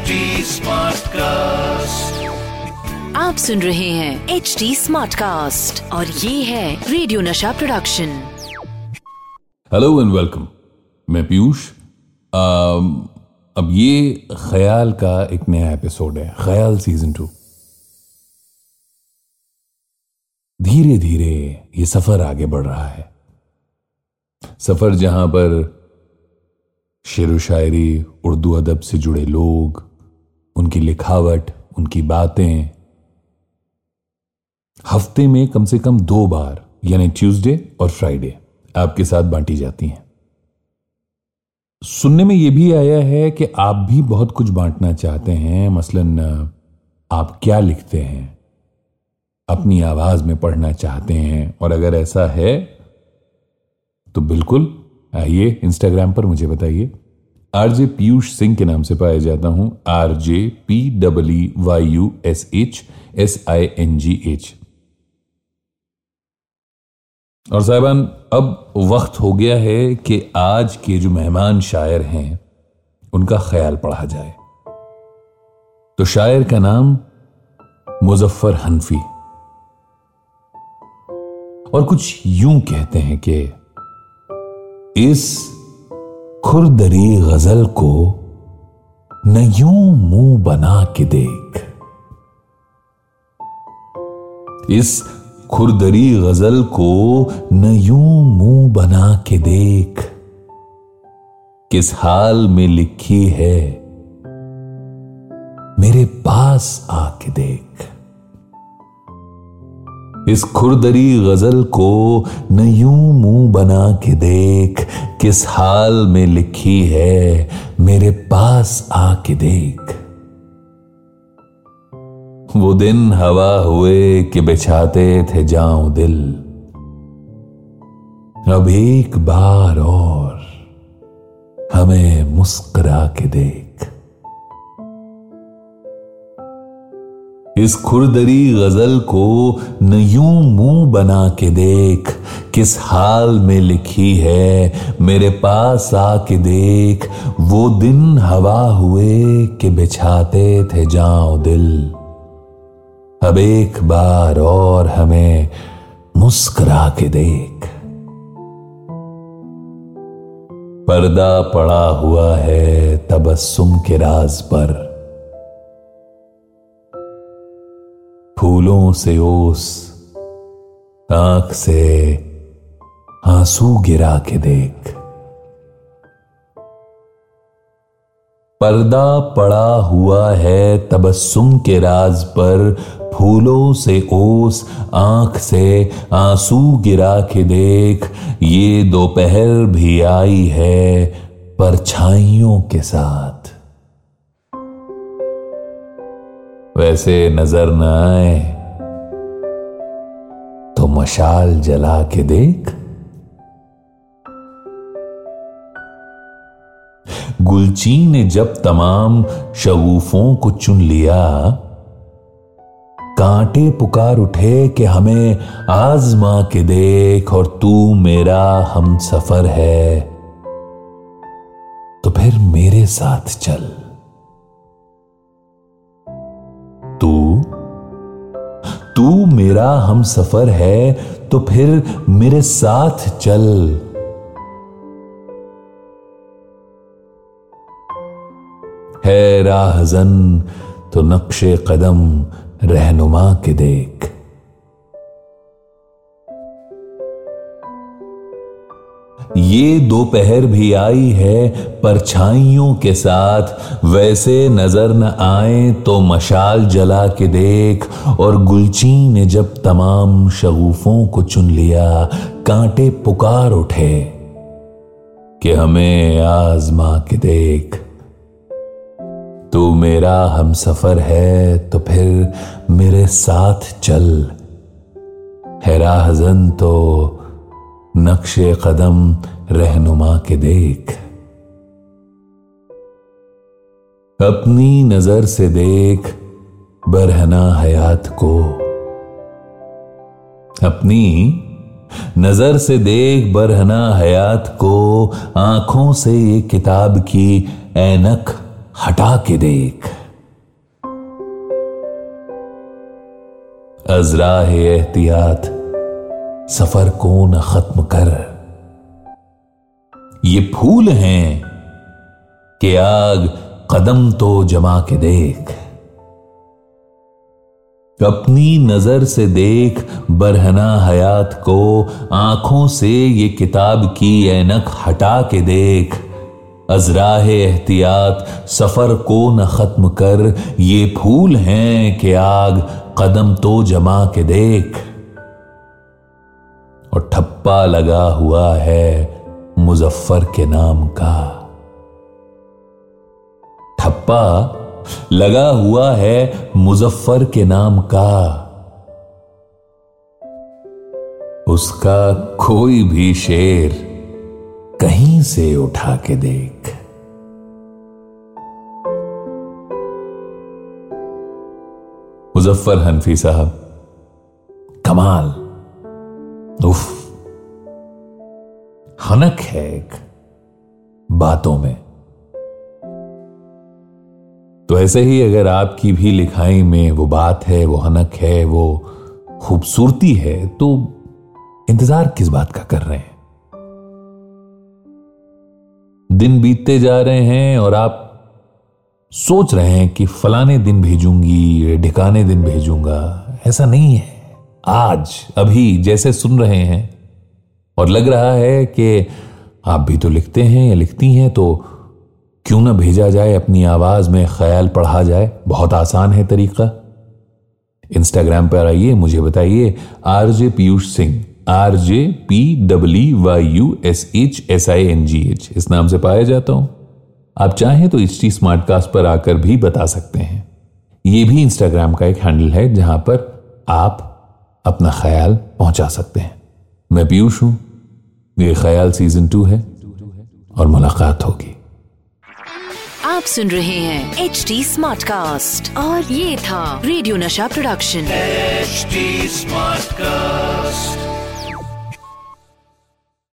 HD cast आप सुन रहे हैं एच डी स्मार्ट कास्ट और ये है रेडियो नशा प्रोडक्शन हेलो एंड वेलकम मैं पीयूष। अब ये ख्याल का एक नया एपिसोड है ख्याल सीज़न टू धीरे धीरे ये सफ़र आगे बढ़ रहा है। सफ़र जहाँ पर शेर शायरी उर्दू अदब से जुड़े लोग उनकी लिखावट, उनकी बातें। हफ़्ते में कम से कम दो बार, यानी ट्यूसडे और फ्राइडे, आपके साथ बांटी जाती हैं। सुनने में यह भी आया है कि आप भी बहुत कुछ बांटना चाहते हैं, मसलन, आप क्या लिखते हैं? अपनी आवाज़ में पढ़ना चाहते हैं, और अगर ऐसा है तो बिल्कुल आइए इंस्टाग्राम पर मुझे बताइए। आरजे पीयूष सिंह के नाम से पाया जाता हूँ। R J P W Y U S H S I N G H. और साहिबान, अब वक्त हो गया है कि आज के जो मेहमान शायर हैं, उनका ख्याल पढ़ा जाए। तो शायर का नाम मुजफ्फर हनफी। और कुछ यूँ कहते हैं कि इस खुरदरी गज़ल को न यूँ मुँह बना के देख। इस खुरदरी गज़ल को न यूँ मुँह बना के देख। किस हाल में लिखी है, मेरे पास आके देख। इस खुरदरी गज़ल को न यूँ मुँह बना के देख, किस हाल में लिखी है मेरे पास आके देख। वो दिन हवा हुए कि बिछाते थे जाऊँ दिल। अब एक बार और हमें मुस्करा के देख। इस खुरदरी गज़ल को न यूँ मुँह बना के देख, किस हाल में लिखी है, मेरे पास आके देख, वो दिन हवा हुए कि बिछाते थे जाओ दिल। अब एक बार और हमें मुस्कुरा के देख। पर्दा पड़ा हुआ है तबस्सुम के राज पर। फूलों से ओस, आँख से आँसू गिरा के देख। पर्दा पड़ा हुआ है तबस्सुम के राज पर, फूलों से ओस, आँख से आँसू गिरा के देख। ये दोपहर भी आई है परछाइयों के साथ। वैसे नज़र न आए। तो मशाल जला के देख। गुलची ने जब तमाम शगुफों को चुन लिया, कांटे पुकार उठे कि हमें आजमा के देख और तू मेरा हम सफ़र है। तो फिर मेरे साथ चल। तू मेरा हम सफ़र है तो फिर मेरे साथ चल। है राहजन तो नक्शे कदम रहनुमा के देख। ये दोपहर भी आई है परछाइयों के साथ। वैसे नज़र न आए तो मशाल जला के देख, और गुलची ने जब तमाम शगुफों को चुन लिया, कांटे पुकार उठे कि हमें आजमा के देख। तू मेरा हम सफ़र है तो फिर मेरे साथ चल। है राहजन तो नक्शे कदम रहनुमा के देख। अपनी नज़र से देख बरहना हयात को। अपनी नज़र से देख बरहना हयात को आँखों से ये किताब की ऐनक हटा के देख। अजरा है एहतियात सफ़र को न खत्म कर? ये फूल हैं कि आग कदम तो जमा के देख। अपनी नज़र से देख बरहना हयात को आँखों से ये किताब की ऐनक हटा के देख। अजराह एहतियात, सफ़र को न खत्म कर? ये फूल हैं कि आग कदम तो जमा के देख। और ठप्पा लगा हुआ है मुजफ्फर के नाम का। ठप्पा लगा हुआ है मुजफ्फर के नाम का। उसका कोई भी शेर कहीं से उठा के देख। मुजफ्फर हनफी साहब, कमाल। उफ। हनक है एक बातों में। तो ऐसे ही अगर आपकी भी लिखाई में वो बात है, वो हनक है, वो खूबसूरती है तो इंतज़ार किस बात का कर रहे हैं? दिन बीतते जा रहे हैं और आप सोच रहे हैं कि फलाने दिन भेजूँगी, ढिकाने दिन भेजूँगा। ऐसा नहीं है। आज, अभी जैसे सुन रहे हैं। और लग रहा है कि आप भी तो लिखते हैं या लिखती हैं तो क्यों ना भेजा जाए, अपनी आवाज़ में ख्याल पढ़ा जाए। बहुत आसान है तरीका। इंस्टाग्राम पर आइए, मुझे बताइए, RJ Piyush Singh. R J P W Y U S H S I N G H. इस नाम से पाया जाता हूँ। आप चाहें तो एच टी स्मार्ट कास्ट पर आकर भी बता सकते हैं। यह भी इंस्टाग्राम का एक हैंडल है, जहाँ पर आप अपना ख्याल पहुँचा सकते हैं। मैं पीयूष हूँ। ये ख्याल सीज़न टू है और मुलाकात होगी। आप सुन रहे हैं एच डी स्मार्ट कास्ट और ये था रेडियो नशा प्रोडक्शन एचडी स्मार्ट कास्ट